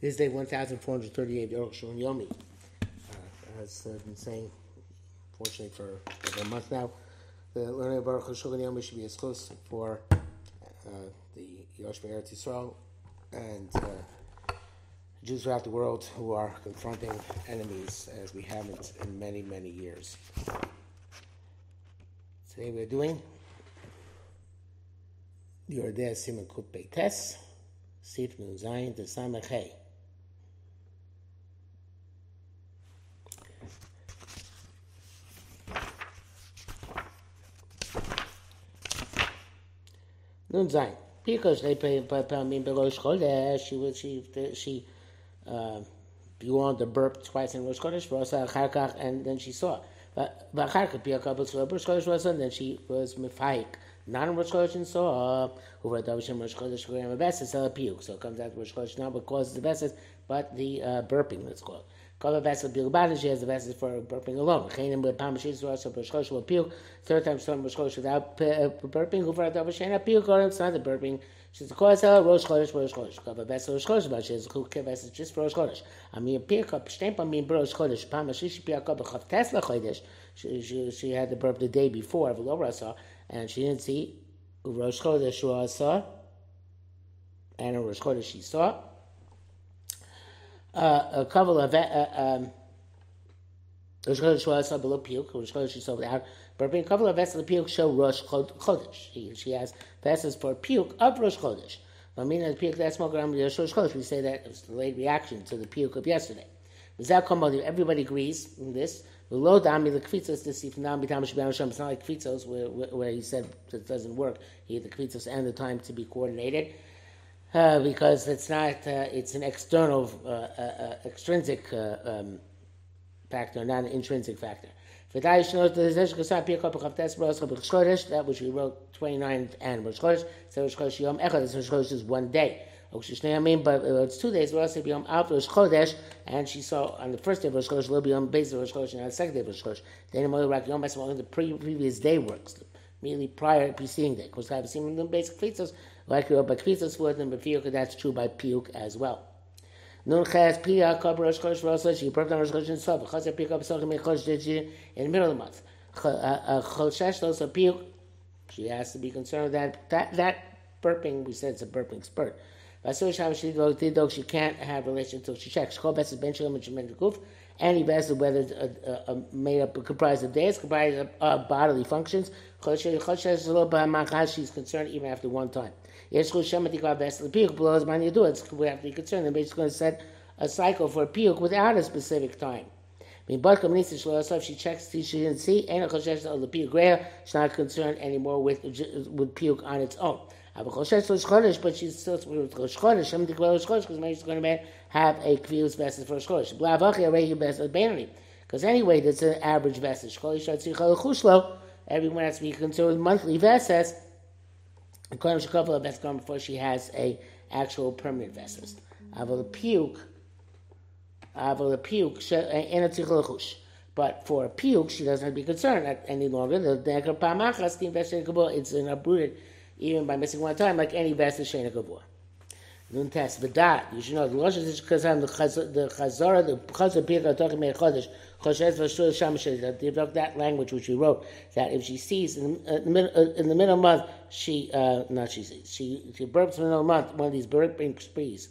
This day 1438, Aruch HaShulchan Yomi, uh, has uh, been saying, fortunately for a month now, the learning of Aruch HaShulchan Yomi should be as close for uh, the Yosh Eretz Yisrael and uh, Jews throughout the world who are confronting enemies as we haven't in many, many years. Today we're doing Yoreh De'ah Simon Kut Beites, Sif Nun Zayin Samachei. Nun sein. Because they pay פעמים בראש חודש, she was she she uh, belonged to burp twice in ראש חודש, ועושה אחר כך, and then she saw. ואחר כך פי הקבל של ראש חודש ועושה, and then she was מפהיק. Not in Rosh Chodesh and saw, who were Davishem Rosh Chodesh Korean Beses, a puke. So it comes out Rosh Chodesh not what causes the Beses, but the uh, burping that's called. Kol vessel bilbad, she has the vessels for burping alone. Chainim with pam shis rosh so will puke. Third time storm rosh without burping. Who for a double shena puke or it's not the burping. She's the cause rosh chodesh rosh chodesh. Kol vessel rosh chodesh, but she's who vessel just for rosh chodesh. I mean puke up stamp on me rosh chodesh. Pam shis puke up chav tesla chodesh. She she she had the burp the day before of Laura saw, and she didn't see rosh chodesh saw, and a rosh chodesh she saw uh, a couple of uh, um, Rosh Chodesh below Piyuk, Rosh Chodesh she saw without burping. A couple of vessels of Piyuk show Rosh Chodesh. She, has vessels for Piyuk of Rosh Chodesh. I mean, the Piyuk that's more around Rosh Chodesh. We say that it was a late reaction to the Piyuk of yesterday. Everybody agrees in this. The low dami the kvitzos from now bitam shabam It's not like kvitzos where, where, where he said it doesn't work. He had the kvitzos and the time to be coordinated uh, because it's not uh, it's an external uh, uh, uh extrinsic uh, um, factor, not an intrinsic factor. That which we wrote 29th and Rosh Chodesh, so Rosh Chodesh Yom Echad, Rosh Chodesh is one day. I but it's two days. Rosh Chodesh, and she saw on the first day of Rosh Chodesh, Lo Yom Beis Rosh Chodesh, and on the second day of Rosh Chodesh. Then Yom Yom the previous day works, immediately prior preceding day. Because I've seen the basic features like Rabbi Kvisas would, and Bafiyuk, that's true by Piyuk as well. Nun Ches Piyah Kab Rosh Chodesh Rosh on Rosh Chodesh and Piyuk Chodesh in the middle of the month. Choshesh Los Piyuk, she has to be concerned that that that burping, we said it's a burping spurt. Vasur Shav she dog she can't have relation until she checks. Chol Bes Ben Shalom and Shemen Guf. Any vessel, whether uh, uh, made up, comprised of days, comprised of uh, bodily functions, she's concerned even after one time. Yes, piyuk blows man you do it. We have to going to set a cycle for piyuk without a specific time. If she checks, she didn't see, and oh, the piyuk she's not concerned anymore with with piyuk on its own. But she's still with Rosh Chodesh. Shem Tikva Rosh she's going to have a kvius vessel for Rosh. Blavachi already vessel benoni. Because anyway, that's an average vessel. Everyone has to be concerned with monthly vessels to Shekova that's gone before she has a actual permanent vessels. Aval piyuk, aval piyuk, and But for a piyuk, she doesn't have to be concerned any longer. The it's an uprooted even by missing one time, like any vessel gavur. Nun test v'dat. You should know the Rosh is because the chazara, the chazar piyuk talking about chodesh. Choshes v'shul sham develop that language which we wrote that if she sees in the, the, in the middle of the month she uh, not she sees she she burps in the middle of the month one of these burping sprees.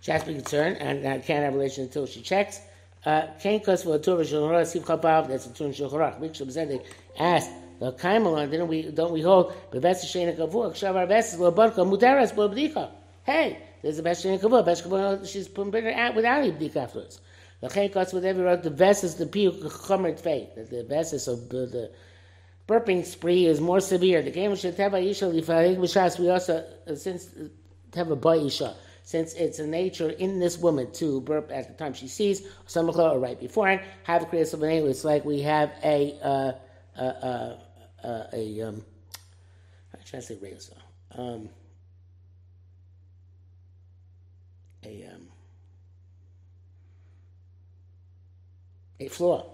She has to be concerned and uh, can't have a relation until she checks. Can't Chapav. That's a tour of Shulchan Aruch. Miksham said they asked the Kaimalon. Didn't we? Don't we hold beves shena kavur? Kshavar beves lo barka mudaras lo bdika. Hey, there's a best shena kavur. Best kavur. She's her out without any bdika afterwards. The chaykas with every the vest is the piyuk chomer faith. The vest is of the, the burping spree is more severe. The game should have a isha lifahig We also uh, since uh, have a ba'isha since it's a nature in this woman to burp at the time she sees some or right beforehand. Have a an It's like we have a uh, uh, uh, uh a um, how should I say reza? Um, a um, a flaw,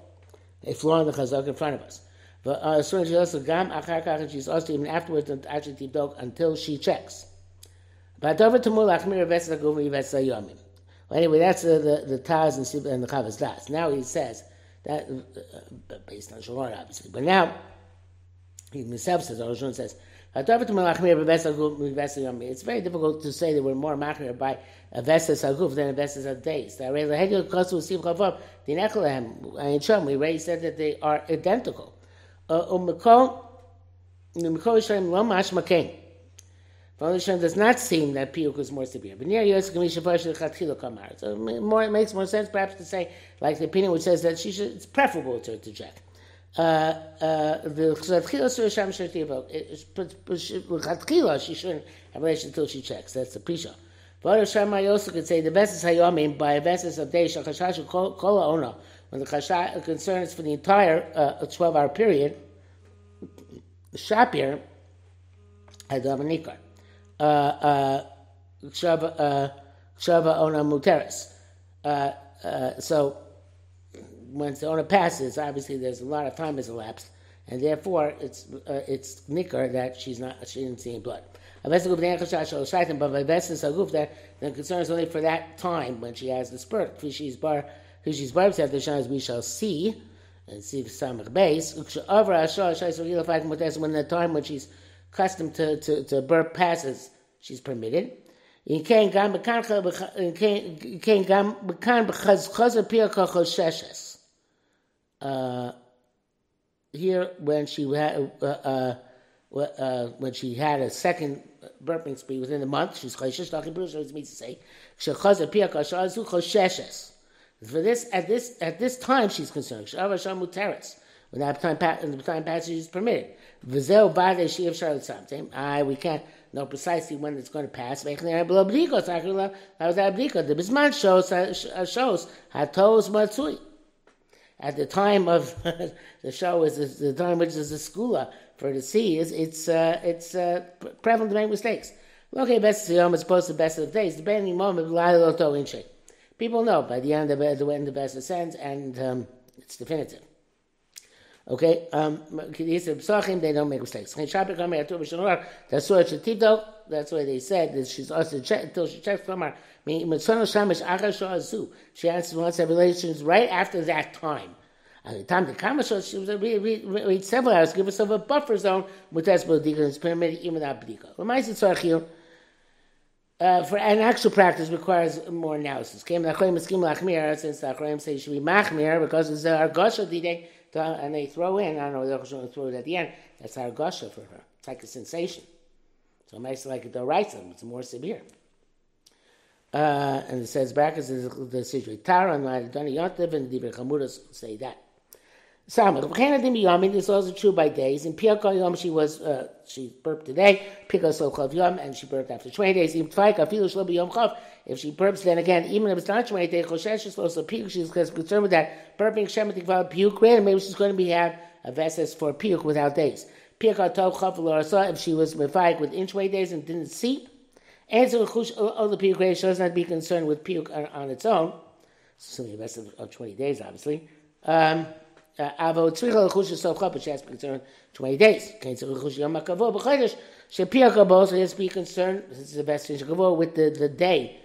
a flaw in the chazak in front of us. But uh, as soon as she also gam achar she's also even afterwards actually tibdok until she checks. But over to Mulachmir Vesa Gumi Vesa Yomim. Well, anyway, that's the, the, the Taz and, and the Chavos Da'as. Now he says that, uh, based on Shalom, obviously. But now, himself says, or Shon says, it's very difficult to say that we're more machmir by a vesas aguf than a vesas of days. We already said that they are identical. Uh, um, um, Yisrael lo mash. Foundation does not seem that piyuk is more severe. But near. So it makes more sense perhaps to say, like the opinion which says that she should, it's preferable to, to Uh, uh, the she shouldn't have relation until she checks. That's the Pisha. But Hashem I also could say the best is Hayomim by a basis of day Shachashash Kola Ona, when the Chashash concern is for the entire uh, 12 hour period, Shapir had Nikar. Shava Ona Muteris. So when the owner passes, obviously there's a lot of time has elapsed, and therefore it's uh, it's nicker that she's not she didn't see any blood. But the concern is only for that time when she has the spurt. She's bar she's bar said the as we shall see and see the samach base. When the time when she's accustomed to, to, to burp passes, she's permitted. In kain gam because chazer pia sheshes. Uh, here when she had uh, uh, uh, when she had a second burping spree within a month, she's chayshish. Talking Bruce means to say shechazer pia kashazu chosheches. For this at this at this time she's concerned. Shava shamu teres. When that time the time passage is permitted. Vizel bade shiv charlotte something. I we can't know precisely when it's going to pass. That was that The bisman shows shows hatos matzui at the time of the show is the time which is the skula for the sea is it's uh, it's uh, prevalent to make mistakes. Okay, best of the supposed to best of the days. Depending moment, people know by the end of the end the best ascends and um, it's definitive. Okay, um, they don't make mistakes. That's why they said that she's also until she checks from her. She has wants to have relations right after that time. At the time the Kamashot, she was read, several hours, give herself a buffer zone that's Bodika, it's permitted even without Bodika. Uh, for an actual practice requires more analysis. Since the Achroim say should be machmir because it's our gosha day and they throw in, I don't know, they're going to throw it at the end. That's our gosha for her. It's like a sensation. So it makes it like the right it's more severe. Uh, and it says brackets is the situation. Tara and Dani Yontiv and the Chamuras say that. Samach. This is also true by days. In Piyakal Yom, she was uh, she burped today. Piyakal Chav Yom, and she burped after twenty days. If she burps, then again, even if it's not twenty days, Choshesh is also Piyuk. She's concerned with that burping Shematik Val Piyuk. Maybe she's going to be have a vessel for Piyuk without days. Piyakal Tov Chav If she was Mefayik within twenty days and didn't seep. Answer all the piyuk she does not be concerned with piyuk on, its own. Assuming a rest of, of 20 days, obviously. Um, uh, Avo tzricha l'chush sof but she has to be concerned 20 days. Kain tzricha l'chush yom ha'kavo b'chodesh, shepia kabo, so he has to be concerned, this is the best thing, kavo, with the, the day,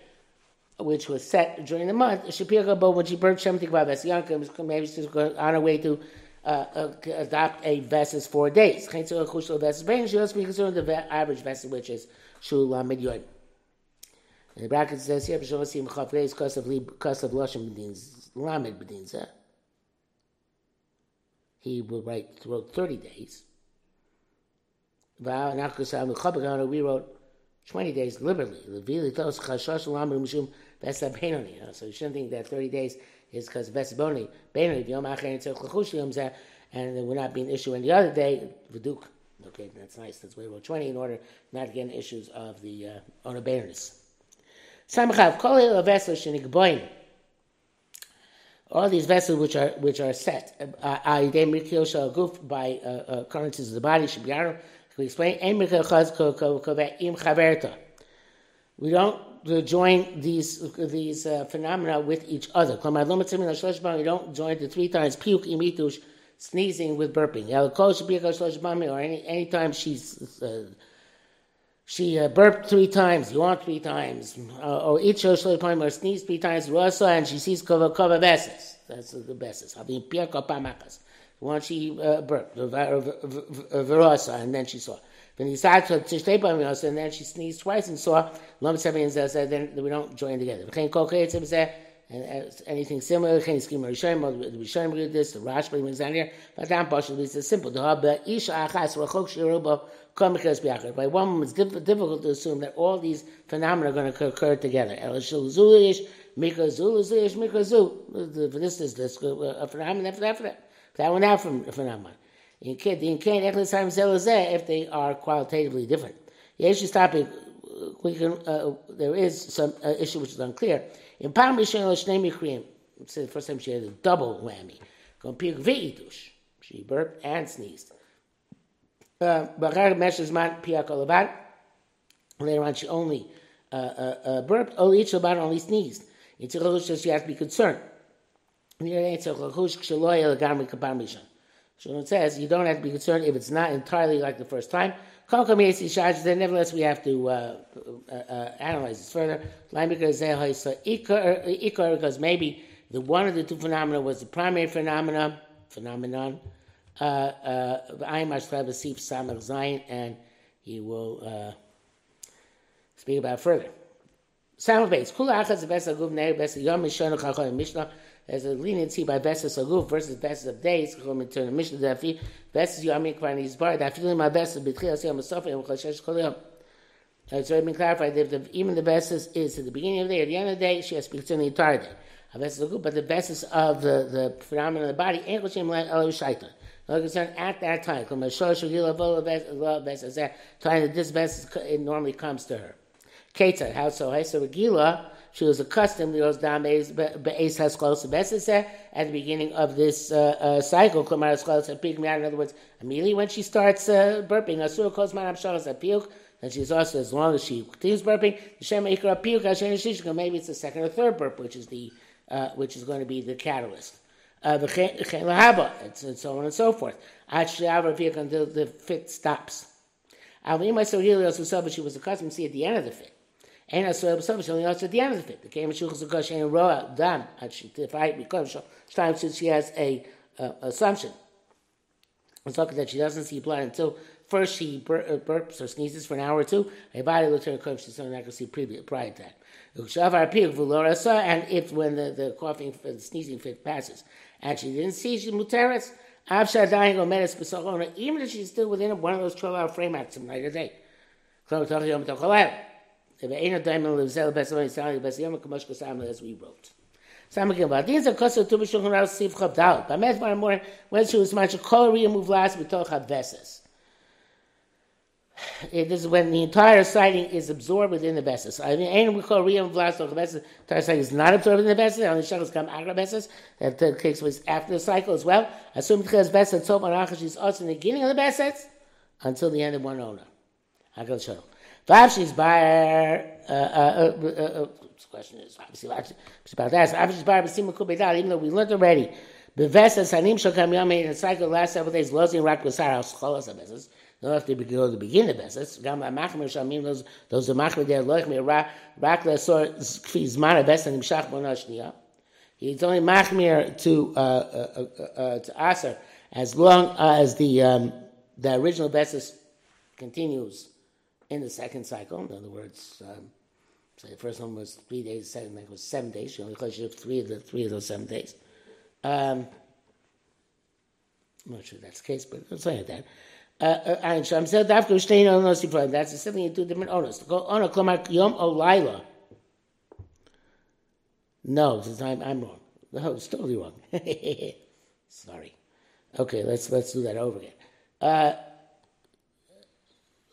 which was set during the month. Shepia kabo, when she burned Shemtik Babes Yankim, maybe she's on her way to uh, uh, adopt a vesses for days. Kain tzricha l'chush vesses brain, she to be concerned with the average vessel, which is shul lamid yoim. And the bracket says here, Asim Lamed he will write wrote 30 days. We wrote 20 days liberally. So you shouldn't think that 30 days is because of Vesaboni. And we're not being issued any other day. Okay, that's nice. That's we wrote 20 in order not to get issues of the uh, owner all these vessels which are which are set uh, by uh, uh, occurrences of the body should be we explain we don't join these these uh, phenomena with each other. We don't join the three times puke imitush sneezing with burping. Or any anytime she's uh, she uh, burped three times, yawned three times, uh, or each time or sneezed three times, rasa, and she sees kova kova beses. That's the beses. Having pirka pamakas. Once she uh, burped, verasa, and then she saw. Then he started to me, and then she sneezed twice and saw. Lom seven said, then we don't join together and uh, anything similar, Chen Schema Rishayim, the Rishayim read this, the Rashba brings down here, but down partially it's simple. The Habba Isha Achas Rachok Shiruba Komikas Biachar. By one, it's difficult to assume that all these phenomena are going to occur together. El Shul Zulish, Mika Zul Zulish, Mika Zul. For this is this uh, a phenomenon after that, for that. That one out phenomenon. Kid, in Kid, Echlis Haim Zelazeh, if they are qualitatively different. Yesh topic, we can, uh, there is some uh, issue which is unclear. In Palm Rishon Shnei it's the first time she had a double whammy. She burped and sneezed. Piak olabat. Later on, she only uh, uh, uh, burped. Only each olabat only sneezed. It's a she has to be concerned. It says you don't have to be concerned if it's not entirely like the first time. Nevertheless we have to uh, uh, uh, analyze this further. Because maybe the one of the two phenomena was the primary phenomena phenomenon. Uh, uh, and he will uh, speak about further. Sound base. Kula achas mishnah. There's a leniency by Besses Aguf versus Besses of Days. Chum in turn, Mishnah Dafi. Besses Yamim Kvan is bar. That feeling my Besses B'tchil Asiyam Asofa Yom Chashesh Kol Yom. It's already been clarified that even the Besses is at the beginning of the day, at the end of the day, she has to be the entire day. But the Besses of the, the phenomenon of the body, ain't Lan Elu Shaitan. No concern at that time. Time that this it normally comes to her. Ketzah, how so? Hey, so Regila, she was accustomed to those dames be'es haskos at the beginning of this uh, uh, cycle. In other words, immediately when she starts uh, burping, asur kos man apsharas and she's also as long as she continues burping, maybe it's the second or third burp, which is the uh, which is going to be the catalyst. Uh, and so on and so forth. Until the fit stops. She was accustomed to see at the end of the fit. Shel yotz at the end of the fit. The came shulch zukosh ein roa dam at she to fight because time since she has a assumption. It's talking that she doesn't see blood until first she bur- uh, burps or sneezes for an hour or two. A body will turn coach she's not going to see previous prior to that. And if when the, the coughing, the sneezing fit passes, and she didn't see she muteris, even if she's still within one of those 12 hour frame acts of night or day. As we wrote. It is when the entire sighting is absorbed within the veses. I mean, we call riyah move last talk veses. Entire sighting is not absorbed in the veses. Only shekels come agra veses. That takes place after the cycle as well. Assume tchilas veses tov marachash is also in the beginning of the veses until the end of one owner. Agal Vavshi's bar. Uh, uh, uh, this question is obviously about that. Bar b'simu kubedal. Even though we learned already, bevesas hanim shokam yom in the cycle the last several days losing rak b'sar al scholas abeses. Don't have to go to the beginning of beses. Gam machmer shamim those those are machmer there loich me rak rak lesor kfi zman abes and imshach bona shniya. He's only machmir to uh, uh, uh, to aser as long as the um, the original beses continues in the second cycle. In other words, um, say the first one was three days, the second one was seven days. She only collected three of the three of those seven days. Um, I'm not sure that's the case, but it's like that. Ein Sham said dafka shtein onos yifraim. That's simply in two different onos. Go on a klomak yom o laila. No, I'm, I'm wrong. No, it's totally wrong. Sorry. Okay, let's let's do that over again. Uh,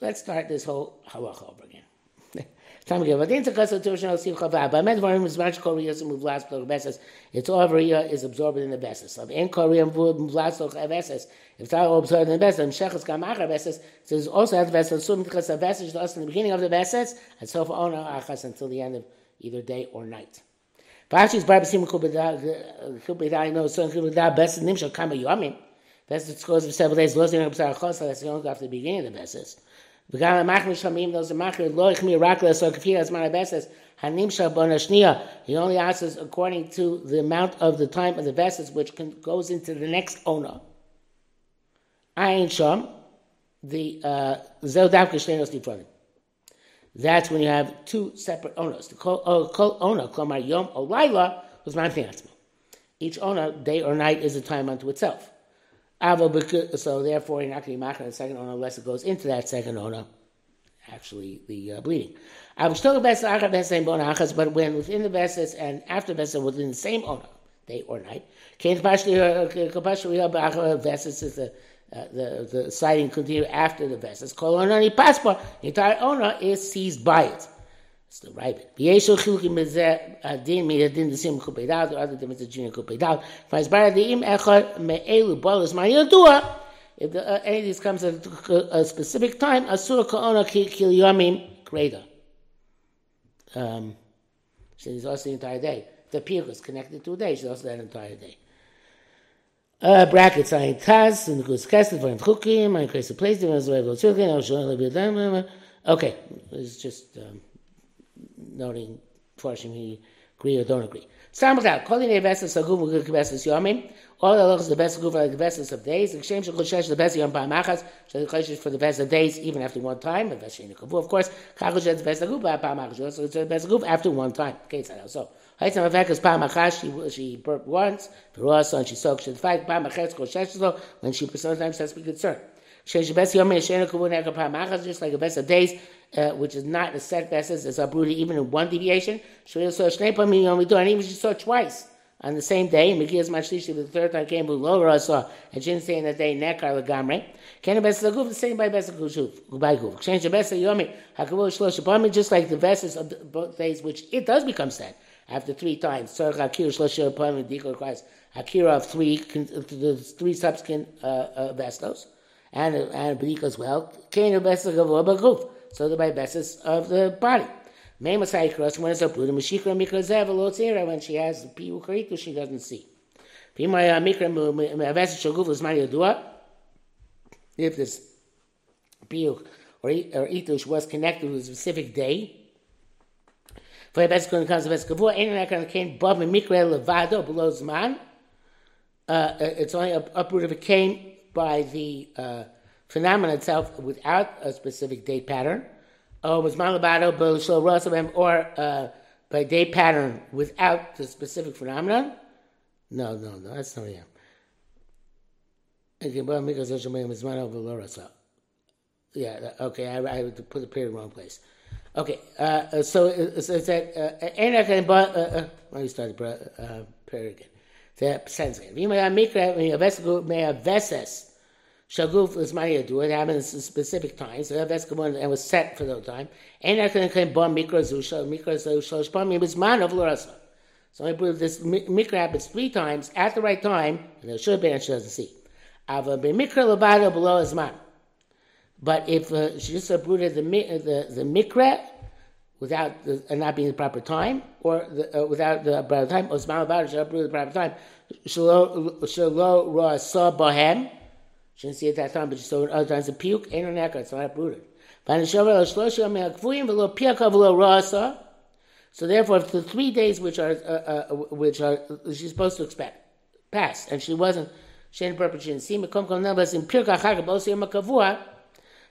Let's start this whole halacha over again. To. It's all ria is absorbed in the beses. Of move last plug beses. If all absorbed in the beses, shechas kam achar beses. So there's also at the beses sum because the beses is in the beginning of the beses and so for ona achas until the end of either day or night. Pashi's barbasim kubeda no so kubeda beses nimshal kama yomim. Beses goes for several days. That's the only after the beginning of the beses. וגם המחמיר שומעים those המחמיר לא החמיר רק לעשות כפי הזמן הבסס, הנמשך בו נשנייה, he only asks according to the amount of the time of the vessels which can, goes into the next owner. עין שם, the, uh, זהו דווקא שני נושאים נפרדים. That's when you have two separate owners. The kol owner, klamar yom or laila, was manfin atzmo. Each owner, day or night, is a time unto itself. So therefore, you're not going to be the second owner unless it goes into that second owner, actually the uh, bleeding. But when within the vessels and after vessel within the same owner, day or night, vessels is the uh, the, the sighting continue after the vessels. Kol onani passport, the entire owner is seized by it. It's the right. V'yeshu chilukim bezeh adin mi adin desim kupeidal, or other different junior kupeidal. V'azbar adim echad me'elu bolus ma yodua. If the, uh, any of these comes at a, a specific time, asur ka'ona kil yomim kreda. Um, so he's also the entire day. The piyuk is connected to a day, she's also that entire day. Uh, brackets ein Taz und kus Kessel von Chukim, ein Kreis place them as well children, I'll show you them. Okay, it's just um, noting him he agree or don't agree. Stam out, calling a vessel so good good vessels yomim. All the looks the best for the vessels of days. The shame shall shesh the best yom pa machas. So the chesed for the best of days even after one time. The best in the kavu of course. Chachos the best good pa machas. So it's the best good after one time. Okay, so Haitzam Avekas Pam Achash, she, she burped once, Verosa, and she soaked she fight Pam Achetz Kosheshlo, when she sometimes has to be concerned. Shesh Bes Yom Yeshena Kavun Eka Pam Achas, just like a best of days, uh, which is not a set basis, it's uprooted even in one deviation. She also Shnei Pam Yom Yidu, and even she saw twice on the same day, Mekias Mashlishi, the third time came below Rasa, and she didn't say in that day, Nekar Lagamre. Can a Bes Laguf, the same by Bes Laguf, by Guf. The Bes Yomi, Hakavu Shlosh Pam, just like the vessels of the, both days, which it does become set after three times. Tzarech Akira Shloshir Pam Dikor requires Akira of three, the three subsequent uh, uh, vestos, and and B'dik as well. Kain of Vestos of Obaguf, so the by Vestos of the body. May Masai cross when it's a Buddha Mashikra Mikra Zev Lotzera when she has the Piu Karitu she doesn't see. Pimaya Mikra Vestos Shaguf is Maria Dua. If this Piu or, or Itush was connected with a specific day, for best going comes the best kavua ain't going to came above me mikre levado below zman. Uh, it's only uproot if it came by the uh, phenomenon itself without a specific date pattern. Oh, or was malabado below rosabem or uh, by date pattern without the specific phenomenon. No, no, no, that's not yeah. Yeah, okay, I, I put the period in the wrong place. Okay, uh, uh so it, said, "Enak and but." Uh, uh, let me start the period again. The sentence again. V'imay mikra v'yavesu me'aveses shaguf is do It happens in specific times. So aveska and was set for that time. And claim bar mikra zusha mikra zusha shpam yibizman of lorasa. So I believe this mikra happens three times at the right time, and there should have been and she doesn't see. Ava mikra levada below is man. But if uh, she just uprooted the the the mikra without the, uh, not being the proper time, or the, uh, without the proper time, or about it, she uprooted the proper time. Shalo ra sa bahem. She didn't see it that time, but she saw it other times. The puke ain't on nekar. It's not uprooted. So therefore, the three days which are uh, uh, which are she's supposed to expect passed, and she wasn't, she didn't purpose, she didn't see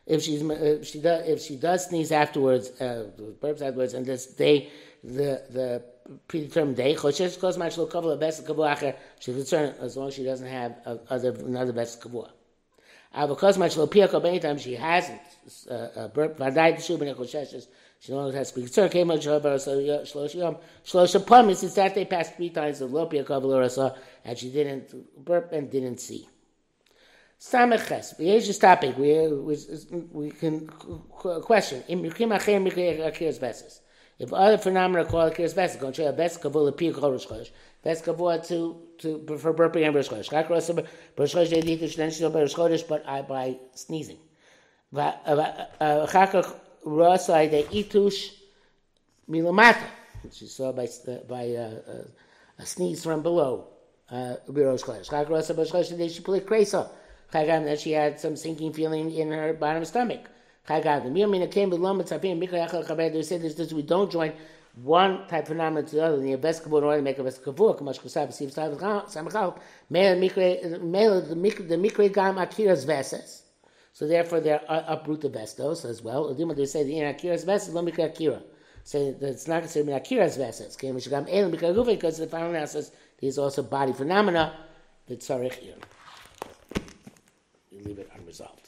if she's if she does if she does sneeze afterwards, uh, burps afterwards, and this day the the predetermined day, she's concerned as long as she doesn't have other another best kavua. Avakos mashlo pia kol anytime she hasn't uh, uh, burp vaday t'shu ben choshesh. She no longer has to be concerned. Came on Shabbat Shlosh Yom Shlosh Pamis. Since that day passed three times of Lopia Kavla and she didn't burp and didn't see. Sameches. Here's just topic. We, we, we can question. If other phenomena call akiras beses, going to show bes kavul appear chorosh chodesh. Bes kavul to to for burping and rosh chodesh. Rosh chodesh they need to shnen shel rosh but I by sneezing. Chak rosh they itush milamata, which you saw by by uh, uh, a sneeze from below. Uh, rosh chodesh. Chak rosh rosh chodesh they should put kresa. Chagam that she had some sinking feeling in her bottom stomach. Chagad. The Miyamina came with Lomit Sapim, Mikra Yachal Chaber, they say this, this, we don't join one type of phenomenon to the other, the investigative in order to make a investigative, Kamash Kusav, Siv Samachal, Mele the Mikra Gam Akiras Veses. So therefore, they're uproot the vestos as well. They say the in Akiras Veses, Lo Mikra Akira. Say that it's not considered Akiras Veses. Because the final analysis, these also body phenomena, the tzarich You leave it unresolved.